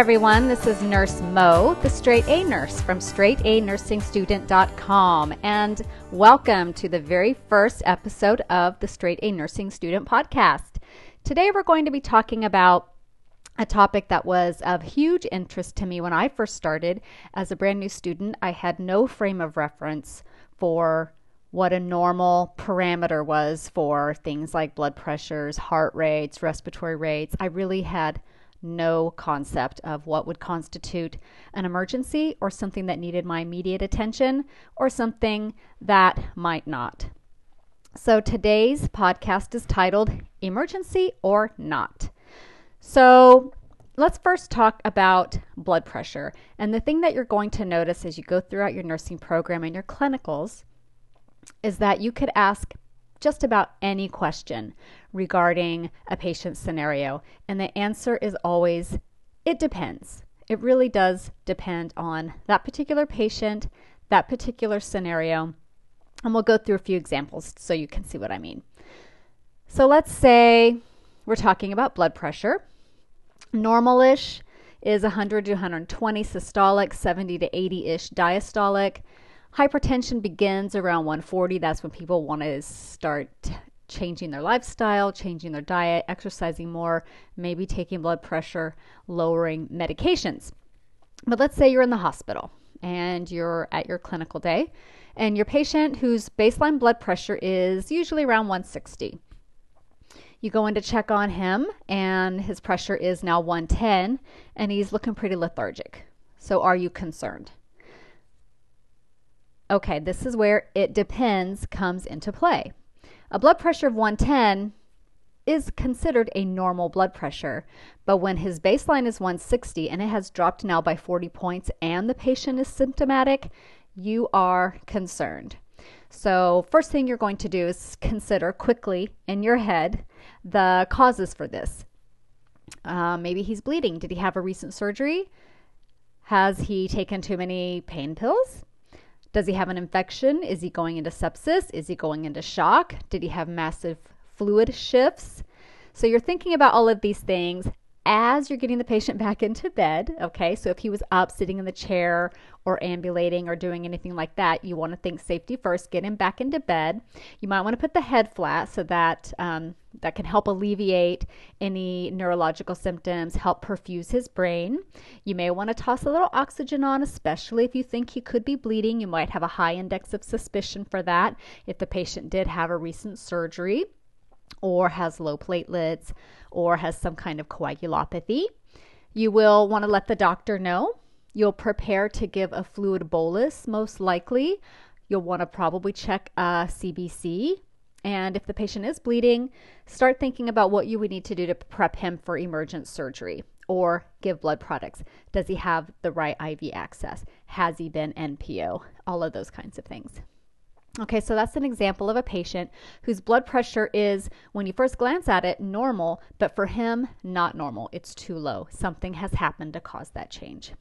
Everyone. This is Nurse Mo, the Straight A Nurse from straightanursingstudent.com. And welcome to the very first episode of the Straight A Nursing Student podcast. Today, we're going to be talking about a topic that was of huge interest to me when I first started. As a brand new student, I had no frame of reference for what a normal parameter was for things like blood pressures, heart rates, respiratory rates. I really had no concept of what would constitute an emergency or something that needed my immediate attention or something that might not. So today's podcast is titled Emergency or Not. So let's first talk about blood pressure. And the thing that you're going to notice as you go throughout your nursing program and your clinicals is that you could ask just about any question regarding a patient scenario. And the answer is always it depends. It really does depend on that particular patient, that particular scenario. And we'll go through a few examples so you can see what I mean. So let's say we're talking about blood pressure. Normalish is 100 to 120 systolic, 70 to 80 ish diastolic. Hypertension begins around 140. That's when people want to start changing their lifestyle, changing their diet, exercising more, maybe taking blood pressure lowering medications. But let's say you're in the hospital and you're at your clinical day, and your patient whose baseline blood pressure is usually around 160. You go in to check on him, and his pressure is now 110, and he's looking pretty lethargic. So, are you concerned? Okay, this is where it depends comes into play. A blood pressure of 110 is considered a normal blood pressure, but when his baseline is 160 and it has dropped now by 40 points and the patient is symptomatic, you are concerned. So, first thing you're going to do is consider quickly in your head the causes for this. Uh, maybe he's bleeding. Did he have a recent surgery? Has he taken too many pain pills? Does he have an infection? Is he going into sepsis? Is he going into shock? Did he have massive fluid shifts? So you're thinking about all of these things as you're getting the patient back into bed. Okay, so if he was up sitting in the chair or ambulating or doing anything like that, you want to think safety first. Get him back into bed. You might want to put the head flat so that um, that can help alleviate any neurological symptoms, help perfuse his brain. You may want to toss a little oxygen on, especially if you think he could be bleeding. You might have a high index of suspicion for that if the patient did have a recent surgery or has low platelets or has some kind of coagulopathy. You will want to let the doctor know. You'll prepare to give a fluid bolus, most likely. You'll want to probably check uh, a CBC. And if the patient is bleeding, start thinking about what you would need to do to prep him for emergent surgery or give blood products. Does he have the right IV access? Has he been NPO? All of those kinds of things. Okay, so that's an example of a patient whose blood pressure is, when you first glance at it, normal, but for him, not normal. It's too low. Something has happened to cause that change.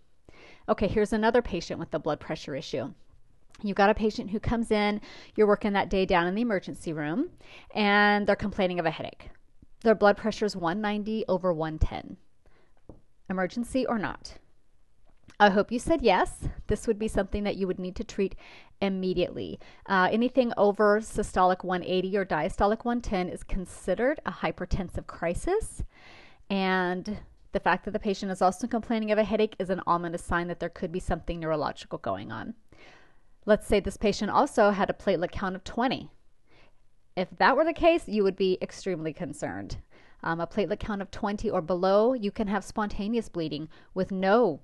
Okay, here's another patient with a blood pressure issue. You've got a patient who comes in, you're working that day down in the emergency room, and they're complaining of a headache. Their blood pressure is 190 over 110. Emergency or not? I hope you said yes. This would be something that you would need to treat immediately. Uh, anything over systolic 180 or diastolic 110 is considered a hypertensive crisis. And the fact that the patient is also complaining of a headache is an ominous sign that there could be something neurological going on. Let's say this patient also had a platelet count of 20. If that were the case, you would be extremely concerned. Um, a platelet count of 20 or below, you can have spontaneous bleeding with no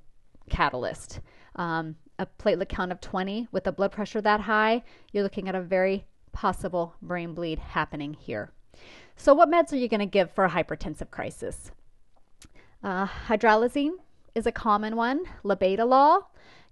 catalyst. Um, a platelet count of 20 with a blood pressure that high, you're looking at a very possible brain bleed happening here. So, what meds are you going to give for a hypertensive crisis? Uh, hydralazine is a common one, labetalol,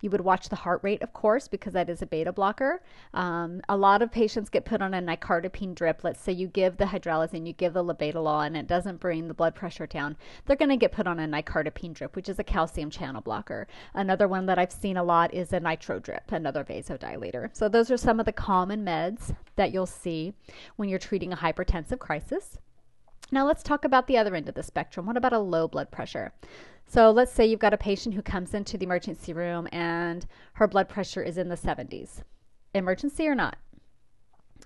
you would watch the heart rate, of course, because that is a beta blocker. Um, a lot of patients get put on a nicardipine drip. Let's say you give the hydralazine, you give the labetalol, and it doesn't bring the blood pressure down. They're going to get put on a nicardipine drip, which is a calcium channel blocker. Another one that I've seen a lot is a nitro drip, another vasodilator. So those are some of the common meds that you'll see when you're treating a hypertensive crisis. Now, let's talk about the other end of the spectrum. What about a low blood pressure? So, let's say you've got a patient who comes into the emergency room and her blood pressure is in the 70s. Emergency or not?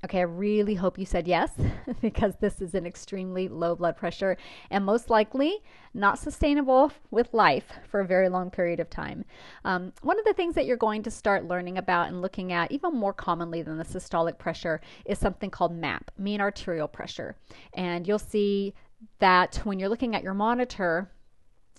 Okay, I really hope you said yes because this is an extremely low blood pressure and most likely not sustainable with life for a very long period of time. Um, one of the things that you're going to start learning about and looking at, even more commonly than the systolic pressure, is something called MAP, mean arterial pressure. And you'll see that when you're looking at your monitor,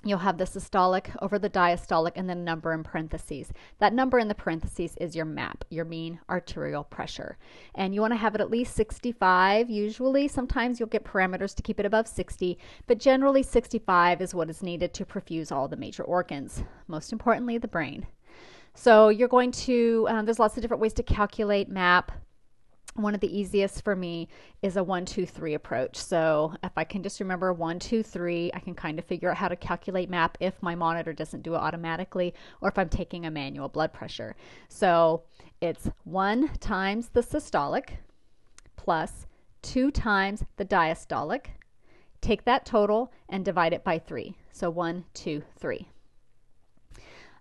you'll have the systolic over the diastolic and then number in parentheses. That number in the parentheses is your MAP, your mean arterial pressure. And you want to have it at least 65 usually. Sometimes you'll get parameters to keep it above 60, but generally 65 is what is needed to perfuse all the major organs, most importantly, the brain. So you're going to, um, there's lots of different ways to calculate MAP one of the easiest for me is a one, two, three approach. So if I can just remember one, two, three, I can kind of figure out how to calculate MAP if my monitor doesn't do it automatically or if I'm taking a manual blood pressure. So it's one times the systolic plus two times the diastolic. Take that total and divide it by three. So one, two, three.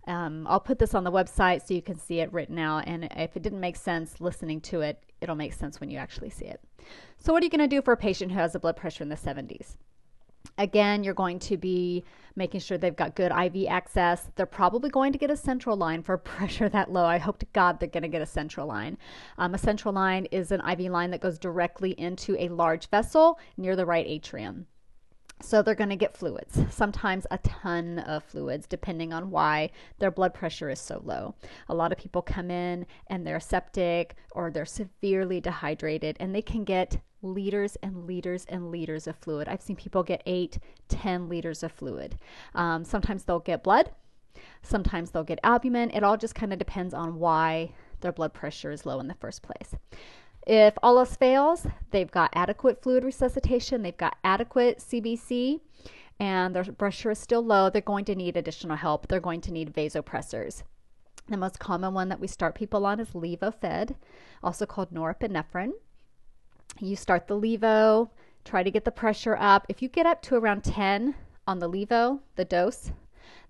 Um, I'll put this on the website so you can see it written out. And if it didn't make sense listening to it, it'll make sense when you actually see it. So, what are you going to do for a patient who has a blood pressure in the 70s? Again, you're going to be making sure they've got good IV access. They're probably going to get a central line for pressure that low. I hope to God they're going to get a central line. Um, a central line is an IV line that goes directly into a large vessel near the right atrium. So they're going to get fluids, sometimes a ton of fluids, depending on why their blood pressure is so low. A lot of people come in and they're septic or they're severely dehydrated and they can get liters and liters and liters of fluid. I've seen people get eight, ten liters of fluid. Um, sometimes they'll get blood, sometimes they'll get albumin. It all just kind of depends on why their blood pressure is low in the first place. If all else fails, they've got adequate fluid resuscitation, they've got adequate CBC, and their pressure is still low, they're going to need additional help. They're going to need vasopressors. The most common one that we start people on is Levophed, also called norepinephrine. You start the Levo, try to get the pressure up. If you get up to around 10 on the Levo, the dose,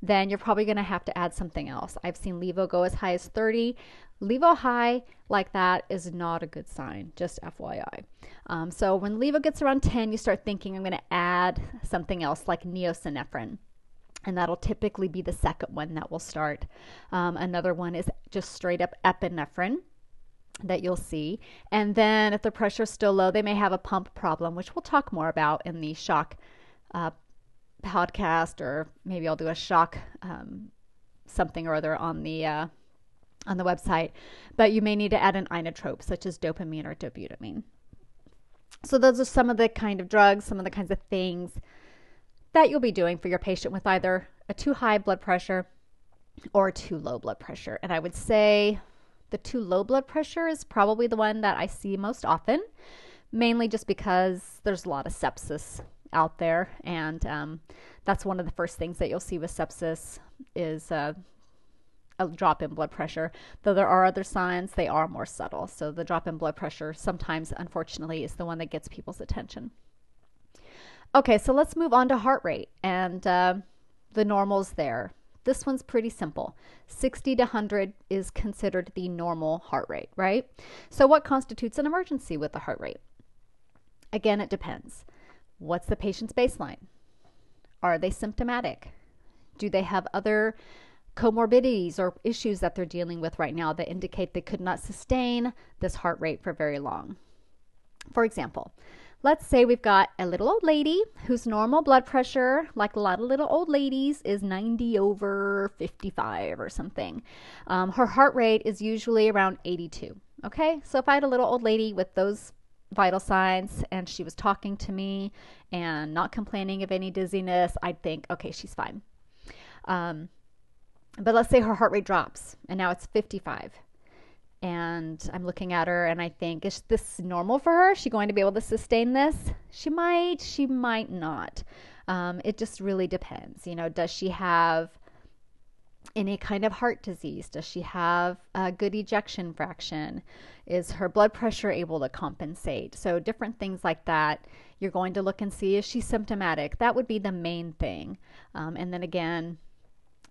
then you're probably going to have to add something else. I've seen Levo go as high as 30. Levo high like that is not a good sign, just FYI. Um, so when Levo gets around 10, you start thinking, I'm going to add something else like neosynephrine. And that'll typically be the second one that will start. Um, another one is just straight up epinephrine that you'll see. And then if the pressure is still low, they may have a pump problem, which we'll talk more about in the shock uh, podcast, or maybe I'll do a shock um, something or other on the uh, on the website, but you may need to add an inotrope such as dopamine or dobutamine. So those are some of the kind of drugs, some of the kinds of things that you'll be doing for your patient with either a too high blood pressure or too low blood pressure. And I would say the too low blood pressure is probably the one that I see most often, mainly just because there's a lot of sepsis out there, and um, that's one of the first things that you'll see with sepsis is uh, a drop in blood pressure. Though there are other signs, they are more subtle. So the drop in blood pressure sometimes, unfortunately, is the one that gets people's attention. Okay, so let's move on to heart rate and uh, the normals there. This one's pretty simple. 60 to 100 is considered the normal heart rate, right? So, what constitutes an emergency with the heart rate? Again, it depends. What's the patient's baseline? Are they symptomatic? Do they have other comorbidities or issues that they're dealing with right now that indicate they could not sustain this heart rate for very long. For example, let's say we've got a little old lady whose normal blood pressure, like a lot of little old ladies, is 90 over 55 or something. Um, her heart rate is usually around 82. Okay, so if I had a little old lady with those vital signs and she was talking to me and not complaining of any dizziness, I'd think, okay, she's fine. Um, but let's say her heart rate drops and now it's 55 and i'm looking at her and i think is this normal for her? Is she going to be able to sustain this? She might she might not. Um, it just really depends you know does she have any kind of heart disease? Does she have a good ejection fraction? Is her blood pressure able to compensate? So, different things like that. You're going to look and see is she symptomatic? That would be the main thing. Um, and then again,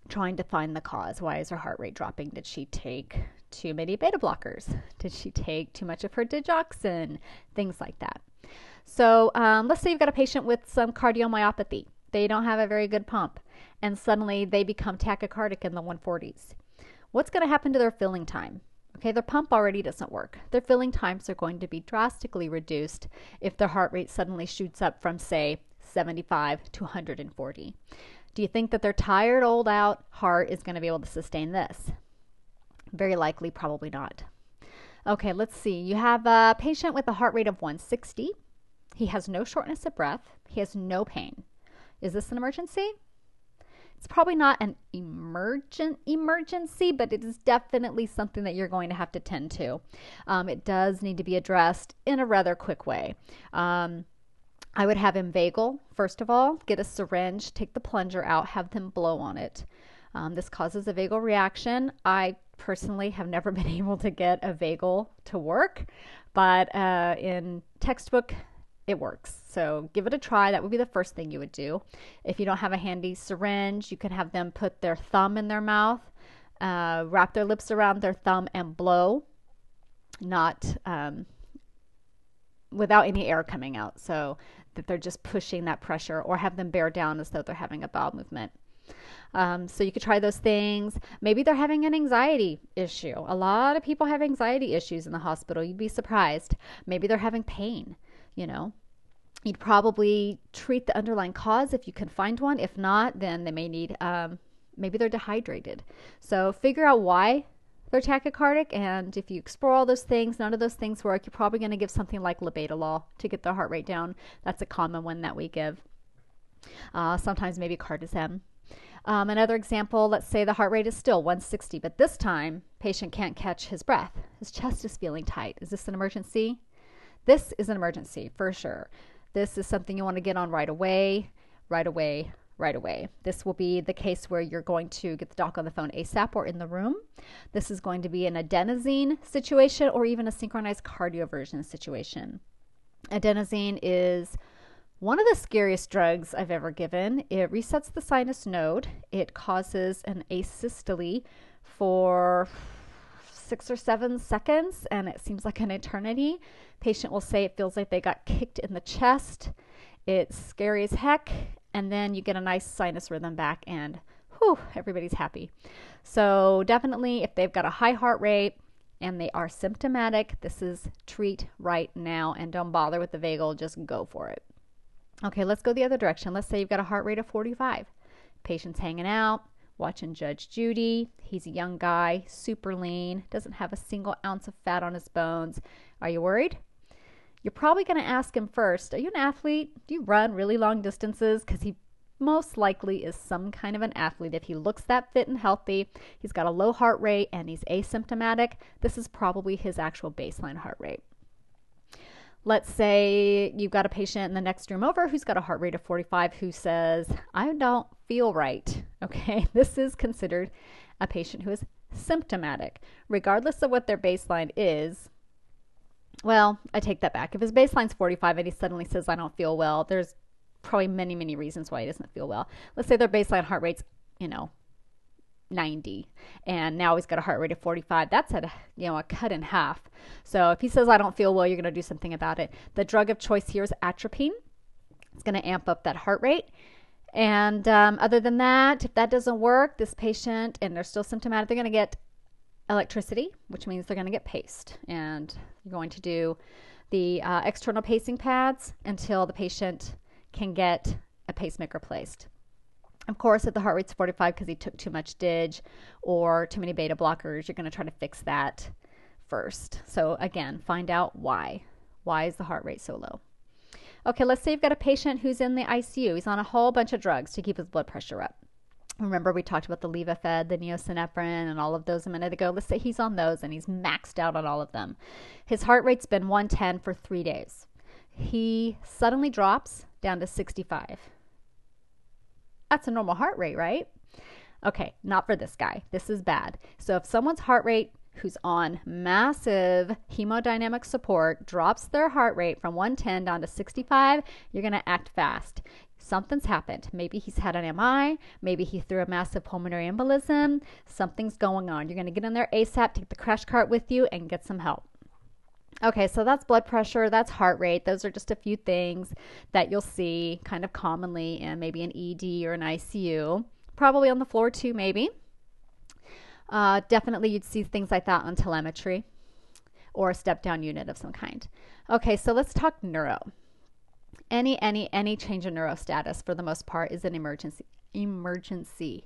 trying to find the cause. Why is her heart rate dropping? Did she take too many beta blockers? Did she take too much of her digoxin? Things like that. So, um, let's say you've got a patient with some cardiomyopathy. They don't have a very good pump and suddenly they become tachycardic in the 140s. What's going to happen to their filling time? Okay, their pump already doesn't work. Their filling times are going to be drastically reduced if their heart rate suddenly shoots up from, say, 75 to 140. Do you think that their tired, old out heart is going to be able to sustain this? Very likely, probably not. Okay, let's see. You have a patient with a heart rate of 160. He has no shortness of breath. He has no pain. Is this an emergency? It's probably not an emergent emergency, but it is definitely something that you're going to have to tend to. Um, it does need to be addressed in a rather quick way. Um, I would have him inveigle, first of all, get a syringe, take the plunger out, have them blow on it. Um, this causes a vagal reaction. I personally have never been able to get a vagal to work, but uh, in textbook it works. So give it a try. That would be the first thing you would do. If you don't have a handy syringe, you could have them put their thumb in their mouth, uh, wrap their lips around their thumb, and blow, not um, without any air coming out. So that they're just pushing that pressure, or have them bear down as though they're having a bowel movement. Um, so you could try those things. Maybe they're having an anxiety issue. A lot of people have anxiety issues in the hospital. You'd be surprised. Maybe they're having pain you know. You'd probably treat the underlying cause if you can find one. If not, then they may need, um, maybe they're dehydrated. So figure out why they're tachycardic. And if you explore all those things, none of those things work, you're probably going to give something like labetalol to get their heart rate down. That's a common one that we give. Uh, sometimes maybe cardizem. Um, another example, let's say the heart rate is still 160, but this time patient can't catch his breath. His chest is feeling tight. Is this an emergency? This is an emergency for sure. This is something you want to get on right away, right away, right away. This will be the case where you're going to get the doc on the phone ASAP or in the room. This is going to be an adenosine situation or even a synchronized cardioversion situation. Adenosine is one of the scariest drugs I've ever given. It resets the sinus node, it causes an asystole for six or seven seconds, and it seems like an eternity. Patient will say it feels like they got kicked in the chest. It's scary as heck, and then you get a nice sinus rhythm back, and whew, everybody's happy. So, definitely, if they've got a high heart rate and they are symptomatic, this is treat right now, and don't bother with the vagal, just go for it. Okay, let's go the other direction. Let's say you've got a heart rate of 45. Patient's hanging out, watching Judge Judy. He's a young guy, super lean, doesn't have a single ounce of fat on his bones. Are you worried? You're probably going to ask him first Are you an athlete? Do you run really long distances? Because he most likely is some kind of an athlete. If he looks that fit and healthy, he's got a low heart rate and he's asymptomatic, this is probably his actual baseline heart rate. Let's say you've got a patient in the next room over who's got a heart rate of 45 who says, I don't feel right. Okay, this is considered a patient who is symptomatic. Regardless of what their baseline is, well, I take that back. If his baseline's 45 and he suddenly says, I don't feel well, there's probably many, many reasons why he doesn't feel well. Let's say their baseline heart rate's, you know, 90 and now he's got a heart rate of 45 that's a you know a cut in half so if he says i don't feel well you're going to do something about it the drug of choice here is atropine it's going to amp up that heart rate and um, other than that if that doesn't work this patient and they're still symptomatic they're going to get electricity which means they're going to get paced and you're going to do the uh, external pacing pads until the patient can get a pacemaker placed of course, if the heart rate's 45 because he took too much DIG or too many beta blockers, you're going to try to fix that first. So, again, find out why. Why is the heart rate so low? Okay, let's say you've got a patient who's in the ICU. He's on a whole bunch of drugs to keep his blood pressure up. Remember, we talked about the Levophed, the Neo-Synephrine, and all of those a minute ago. Let's say he's on those and he's maxed out on all of them. His heart rate's been 110 for three days. He suddenly drops down to 65 that's a normal heart rate, right? Okay, not for this guy. This is bad. So if someone's heart rate who's on massive hemodynamic support drops their heart rate from 110 down to 65, you're going to act fast. Something's happened. Maybe he's had an MI. Maybe he threw a massive pulmonary embolism. Something's going on. You're going to get in there ASAP, take the crash cart with you, and get some help. Okay, so that's blood pressure, that's heart rate. Those are just a few things that you'll see kind of commonly in maybe an ED or an ICU. Probably on the floor too, maybe. Uh, definitely, you'd see things like that on telemetry or a step down unit of some kind. Okay, so let's talk neuro. Any, any, any change in neuro status for the most part is an emergency. Emergency.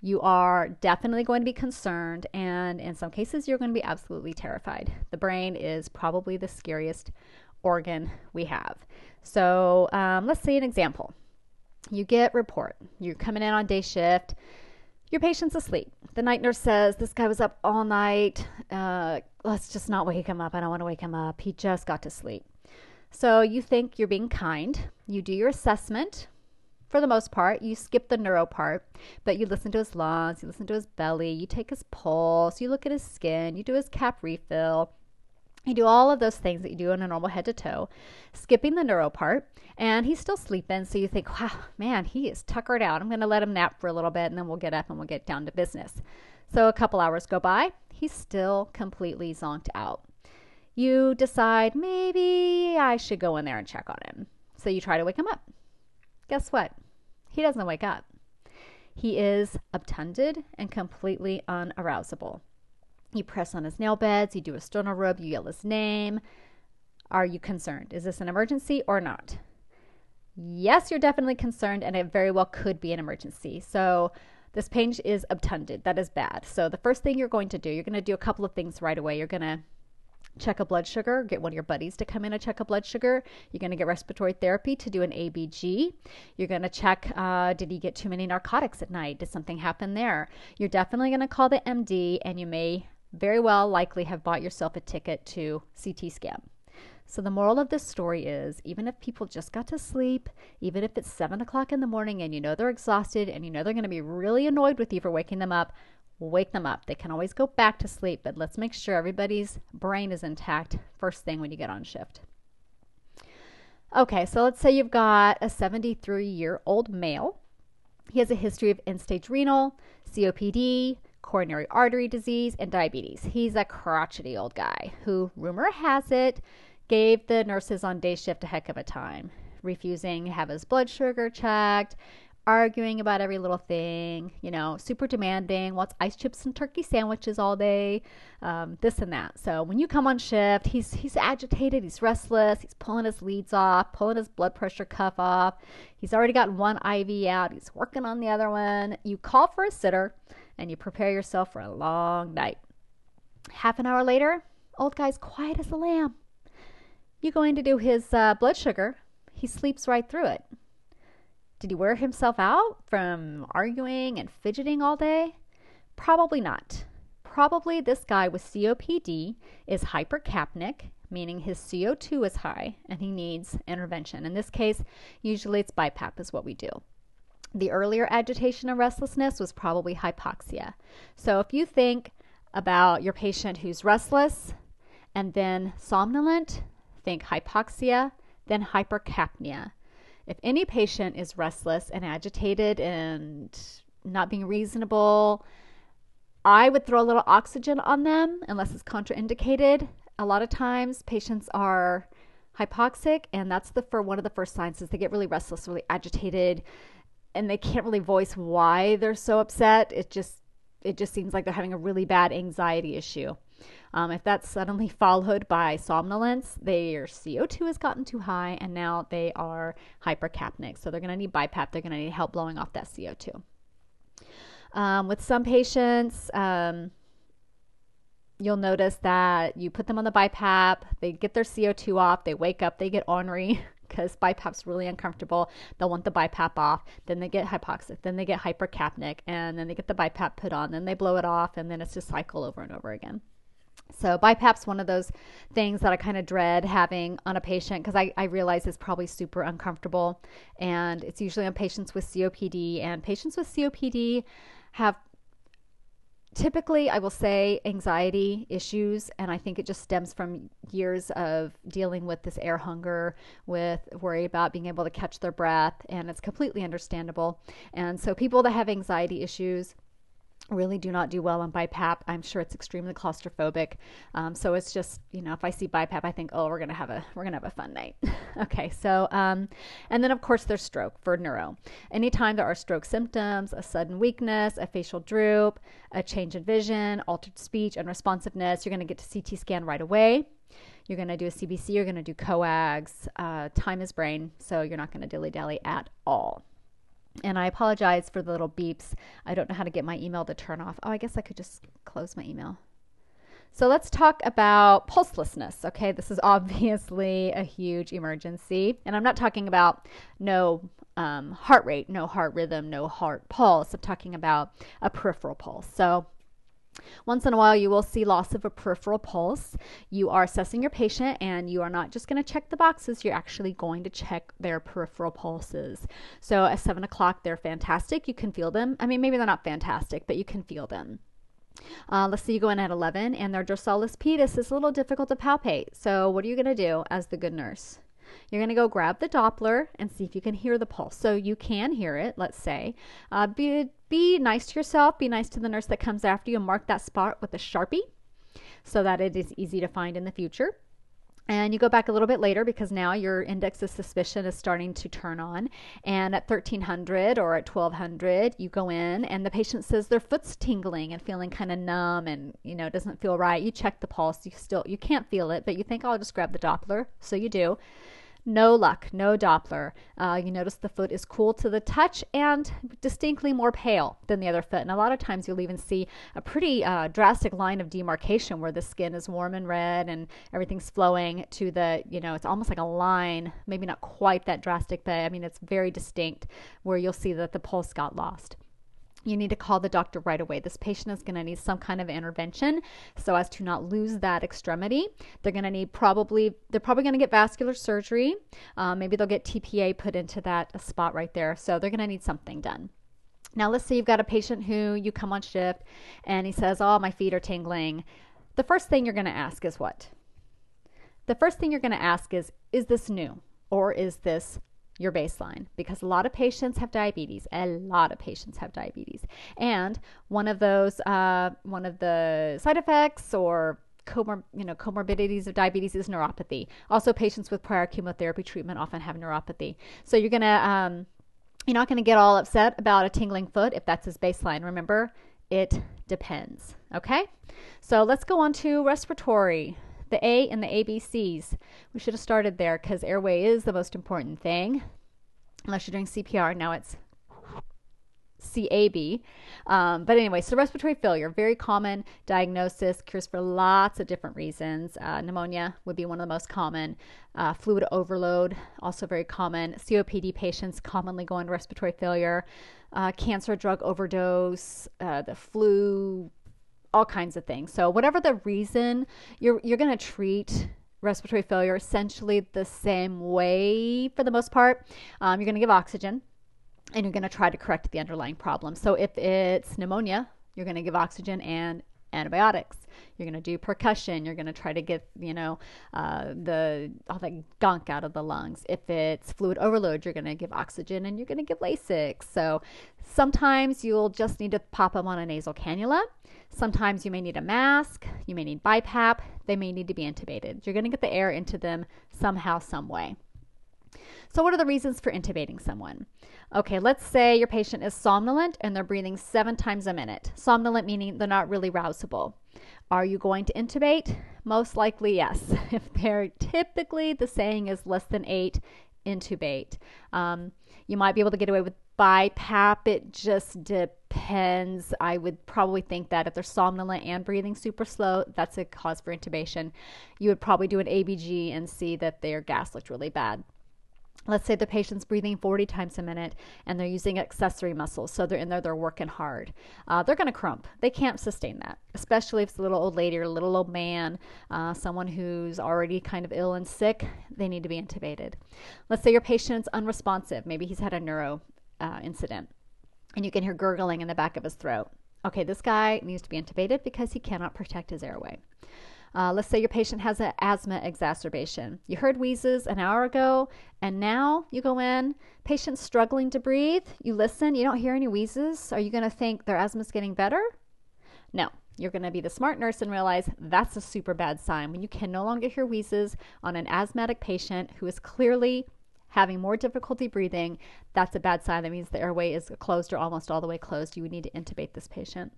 You are definitely going to be concerned, and in some cases, you're going to be absolutely terrified. The brain is probably the scariest organ we have. So, um, let's see an example. You get report. You're coming in on day shift your patient's asleep. The night nurse says, This guy was up all night. Uh, let's just not wake him up. I don't want to wake him up. He just got to sleep. So you think you're being kind. You do your assessment. For the most part, you skip the neuro part, but you listen to his lungs, you listen to his belly, you take his pulse, you look at his skin, you do his cap refill, you do all of those things that you do in a normal head to toe, skipping the neuro part, and he's still sleeping. So you think, wow, man, he is tuckered out. I'm going to let him nap for a little bit and then we'll get up and we'll get down to business. So a couple hours go by, he's still completely zonked out. You decide maybe I should go in there and check on him. So you try to wake him up. Guess what? He doesn't wake up. He is obtunded and completely unarousable. You press on his nail beds, you do a sternal rub, you yell his name. Are you concerned? Is this an emergency or not? Yes, you're definitely concerned, and it very well could be an emergency. So, this pain is obtunded. That is bad. So, the first thing you're going to do, you're going to do a couple of things right away. You're going to check a blood sugar, get one of your buddies to come in and check a blood sugar. You're going to get respiratory therapy to do an ABG. You're going to check uh, did he get too many narcotics at night? Did something happen there? You're definitely going to call the MD, and you may very well likely have bought yourself a ticket to CT scan. So, the moral of this story is even if people just got to sleep, even if it's seven o'clock in the morning and you know they're exhausted and you know they're going to be really annoyed with you for waking them up, wake them up. They can always go back to sleep, but let's make sure everybody's brain is intact first thing when you get on shift. Okay, so let's say you've got a 73 year old male. He has a history of end stage renal, COPD, coronary artery disease, and diabetes. He's a crotchety old guy who, rumor has it, gave the nurses on day shift a heck of a time, refusing to have his blood sugar checked, arguing about every little thing, you know, super demanding, wants ice chips and turkey sandwiches all day, um, this and that. So when you come on shift, he's he's agitated, he's restless, he's pulling his leads off, pulling his blood pressure cuff off. He's already got one IV out, he's working on the other one. You call for a sitter and you prepare yourself for a long night. Half an hour later, old guy's quiet as a lamb. You go in to do his uh, blood sugar, he sleeps right through it. Did he wear himself out from arguing and fidgeting all day? Probably not. Probably this guy with COPD is hypercapnic, meaning his CO2 is high and he needs intervention. In this case, usually it's BiPAP, is what we do. The earlier agitation and restlessness was probably hypoxia. So if you think about your patient who's restless and then somnolent, think hypoxia, then hypercapnia. If any patient is restless and agitated and not being reasonable, I would throw a little oxygen on them unless it's contraindicated. A lot of times patients are hypoxic and that's the for one of the first signs is they get really restless, really agitated and they can't really voice why they're so upset. It just it just seems like they're having a really bad anxiety issue. Um, if that's suddenly followed by somnolence, their CO2 has gotten too high and now they are hypercapnic. So they're going to need BiPAP. They're going to need help blowing off that CO2. Um, with some patients, um, you'll notice that you put them on the BiPAP, they get their CO2 off, they wake up, they get ornery. because BiPAP's really uncomfortable. They'll want the BiPAP off. Then they get hypoxic. Then they get hypercapnic. And then they get the BiPAP put on. Then they blow it off. And then it's just cycle over and over again. So BiPAP's one of those things that I kind of dread having on a patient because I, I realize it's probably super uncomfortable. And it's usually on patients with COPD. And patients with COPD have typically, I will say, anxiety issues. And I think it just stems from years of dealing with this air hunger, with worry about being able to catch their breath. And it's completely understandable. And so people that have anxiety issues, really do not do well on BiPAP. I'm sure it's extremely claustrophobic. Um, so it's just, you know, if I see BiPAP, I think, oh, we're gonna have a we're gonna have a fun night. okay, so um, and then of course there's stroke for neuro. Anytime there are stroke symptoms, a sudden weakness, a facial droop, a change in vision, altered speech, unresponsiveness, you're gonna get to CT scan right away. You're going to do a CBC, you're going to do coags. Uh, time is brain, so you're not going to dilly dally at all. And I apologize for the little beeps. I don't know how to get my email to turn off. Oh, I guess I could just close my email. So let's talk about pulselessness. Okay, this is obviously a huge emergency. And I'm not talking about no um, heart rate, no heart rhythm, no heart pulse. I'm talking about a peripheral pulse. So once in a while, you will see loss of a peripheral pulse. You are assessing your patient and you are not just going to check the boxes, you're actually going to check their peripheral pulses. So at 7 o'clock, they're fantastic. You can feel them. I mean, maybe they're not fantastic, but you can feel them. Uh, let's say you go in at 11 and their dorsalis pedis is a little difficult to palpate. So, what are you going to do as the good nurse? You're going to go grab the Doppler and see if you can hear the pulse. So you can hear it, let's say. Uh, be, be nice to yourself, be nice to the nurse that comes after you, and mark that spot with a Sharpie so that it is easy to find in the future. And you go back a little bit later because now your index of suspicion is starting to turn on. And at 1300 or at 1200, you go in and the patient says their foot's tingling and feeling kind of numb and, you know, doesn't feel right. You check the pulse. You still, you can't feel it, but you think, oh, I'll just grab the Doppler. So you do. No luck, no Doppler. Uh, you notice the foot is cool to the touch and distinctly more pale than the other foot. And a lot of times you'll even see a pretty uh, drastic line of demarcation where the skin is warm and red and everything's flowing to the, you know, it's almost like a line, maybe not quite that drastic, but I mean, it's very distinct where you'll see that the pulse got lost you need to call the doctor right away. This patient is going to need some kind of intervention so as to not lose that extremity. They're going to need probably, they're probably going to get vascular surgery. Um, maybe they'll get TPA put into that spot right there. So they're going to need something done. Now, let's say you've got a patient who you come on shift and he says, Oh, my feet are tingling. The first thing you're going to ask is what? The first thing you're going to ask is, Is this new? Or is this your baseline because a lot of patients have diabetes. A lot of patients have diabetes, and one of those, uh, one of the side effects or comor- you know comorbidities of diabetes is neuropathy. Also, patients with prior chemotherapy treatment often have neuropathy. So you're gonna um, you're not gonna get all upset about a tingling foot if that's his baseline. Remember, it depends. Okay, so let's go on to respiratory the A and the ABCs. We should have started there because airway is the most important thing. Unless you're doing CPR, now it's CAB. Um, but anyway, so respiratory failure, very common diagnosis, cures for lots of different reasons. Uh, pneumonia would be one of the most common. Uh, fluid overload, also very common. COPD patients commonly go into respiratory failure. Uh, cancer drug overdose, uh, the flu, all kinds of things. So whatever the reason, you're you're going to treat respiratory failure essentially the same way for the most part. Um, you're going to give oxygen, and you're going to try to correct the underlying problem. So if it's pneumonia, you're going to give oxygen and antibiotics. You're going to do percussion. You're going to try to get, you know, uh, the all that gunk out of the lungs. If it's fluid overload, you're going to give oxygen and you're going to give Lasix. So sometimes you'll just need to pop them on a nasal cannula. Sometimes you may need a mask. You may need BiPAP. They may need to be intubated. You're going to get the air into them somehow, some way. So, what are the reasons for intubating someone? Okay, let's say your patient is somnolent and they're breathing seven times a minute. Somnolent meaning they're not really rousable. Are you going to intubate? Most likely, yes. If they're typically the saying is less than eight, intubate. Um, you might be able to get away with BiPAP. It just depends. I would probably think that if they're somnolent and breathing super slow, that's a cause for intubation. You would probably do an ABG and see that their gas looked really bad. Let's say the patient's breathing 40 times a minute and they're using accessory muscles so they're in there they're working hard. Uh, they're going to crump. They can't sustain that especially if it's a little old lady or a little old man uh, someone who's already kind of ill and sick they need to be intubated. Let's say your patient's unresponsive. Maybe he's had a neuro uh, incident and you can hear gurgling in the back of his throat. Okay this guy needs to be intubated because he cannot protect his airway uh, let's say your patient has an asthma exacerbation. You heard wheezes an hour ago, and now you go in, patient's struggling to breathe. You listen, you don't hear any wheezes. Are you going to think their asthma's getting better? No. You're going to be the smart nurse and realize that's a super bad sign. When you can no longer hear wheezes on an asthmatic patient who is clearly having more difficulty breathing, that's a bad sign. That means the airway is closed or almost all the way closed. You would need to intubate this patient.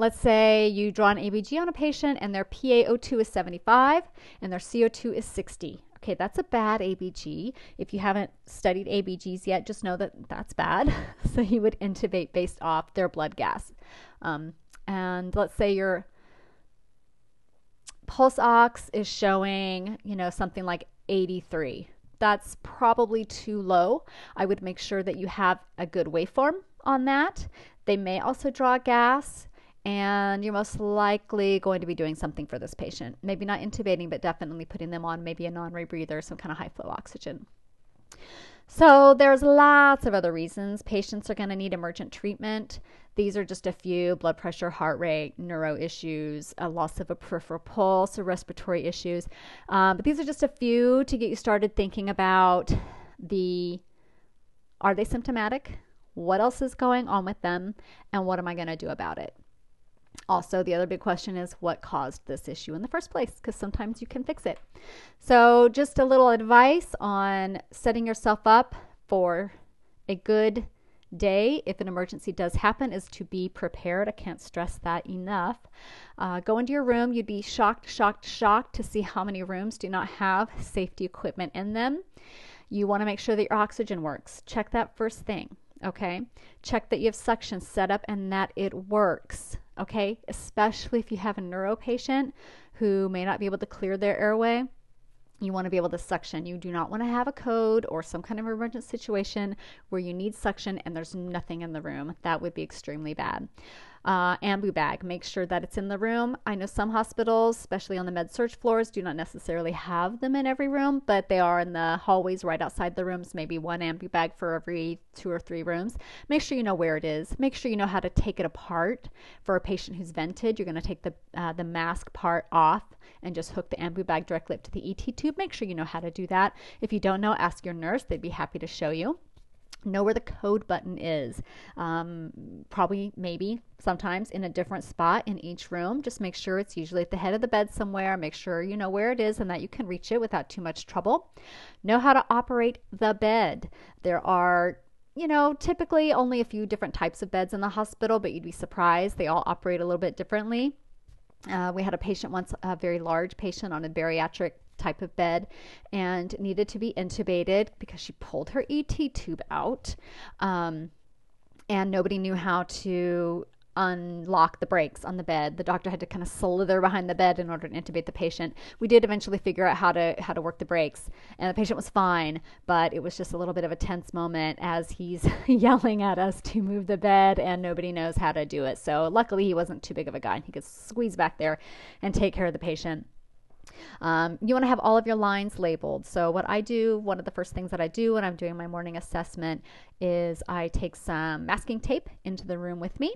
Let's say you draw an ABG on a patient and their PaO2 is 75 and their CO2 is 60. Okay, that's a bad ABG. If you haven't studied ABGs yet, just know that that's bad. so you would intubate based off their blood gas. Um, and let's say your pulse ox is showing, you know, something like 83. That's probably too low. I would make sure that you have a good waveform on that. They may also draw gas, and you're most likely going to be doing something for this patient. Maybe not intubating, but definitely putting them on maybe a non rebreather, some kind of high flow oxygen. So, there's lots of other reasons patients are going to need emergent treatment. These are just a few blood pressure, heart rate, neuro issues, a loss of a peripheral pulse, or respiratory issues. Um, but these are just a few to get you started thinking about the are they symptomatic? what else is going on with them, and what am I going to do about it? Also, the other big question is what caused this issue in the first place, because sometimes you can fix it. So, just a little advice on setting yourself up for a good day if an emergency does happen is to be prepared. I can't stress that enough. Uh, go into your room. You'd be shocked, shocked, shocked to see how many rooms do not have safety equipment in them. You want to make sure that your oxygen works. Check that first thing. Okay. Check that you have suction set up and that it works. Okay. Especially if you have a neuro patient who may not be able to clear their airway. You want to be able to suction. You do not want to have a code or some kind of emergent situation where you need suction and there's nothing in the room. That would be extremely bad uh, ambu bag. Make sure that it's in the room. I know some hospitals, especially on the med surg floors, do not necessarily have them in every room, but they are in the hallways right outside the rooms, maybe one ambu bag for every two or three rooms. Make sure you know where it is. Make sure you know how to take it apart. For a patient who's vented, you're going to take the, uh, the mask part off and just hook the ambu bag directly up to the ET tube. Make sure you know how to do that. If you don't know, ask your nurse, they'd be happy to show you know where the code button is. Um, probably, maybe, sometimes in a different spot in each room. Just make sure it's usually at the head of the bed somewhere. Make sure you know where it is and that you can reach it without too much trouble. Know how to operate the bed. There are you know, typically only a few different types of beds in the hospital, but you'd be surprised. They all operate a little bit differently. Uh, we had a patient once, a very large patient on a bariatric type of bed and needed to be intubated because she pulled her ET tube out. Um, and nobody knew how to unlock the brakes on the bed. The doctor had to kind of slither behind the bed in order to intubate the patient. We did eventually figure out how to how to work the brakes, and the patient was fine, but it was just a little bit of a tense moment as he's yelling at us to move the bed, and nobody knows how to do it. So luckily, he wasn't too big of a guy; and he could squeeze back there and take care of the patient. Um, you want to have all of your lines labeled. So, what I do, one of the first things that I do when I'm doing my morning assessment is I take some masking tape into the room with me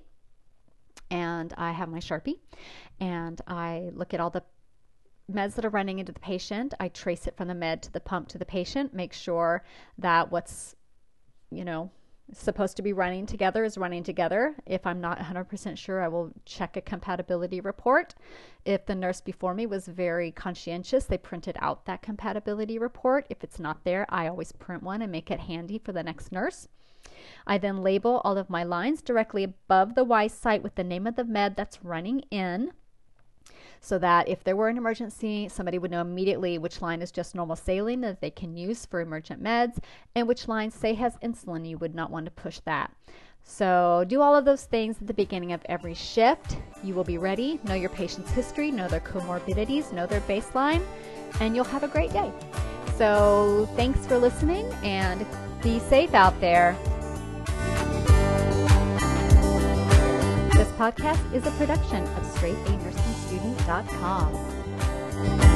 and I have my Sharpie and I look at all the meds that are running into the patient. I trace it from the med to the pump to the patient, make sure that what's, you know, supposed to be running together is running together. If I'm not 100% sure, I will check a compatibility report. If the nurse before me was very conscientious, they printed out that compatibility report. If it's not there, I always print one and make it handy for the next nurse. I then label all of my lines directly above the Y site with the name of the med that's running in so that if there were an emergency, somebody would know immediately which line is just normal saline that they can use for emergent meds and which line, say, has insulin. You would not want to push that. So, do all of those things at the beginning of every shift. You will be ready. Know your patient's history, know their comorbidities, know their baseline, and you'll have a great day. So thanks for listening and be safe out there. This podcast is a production of straightanursingstudent.com.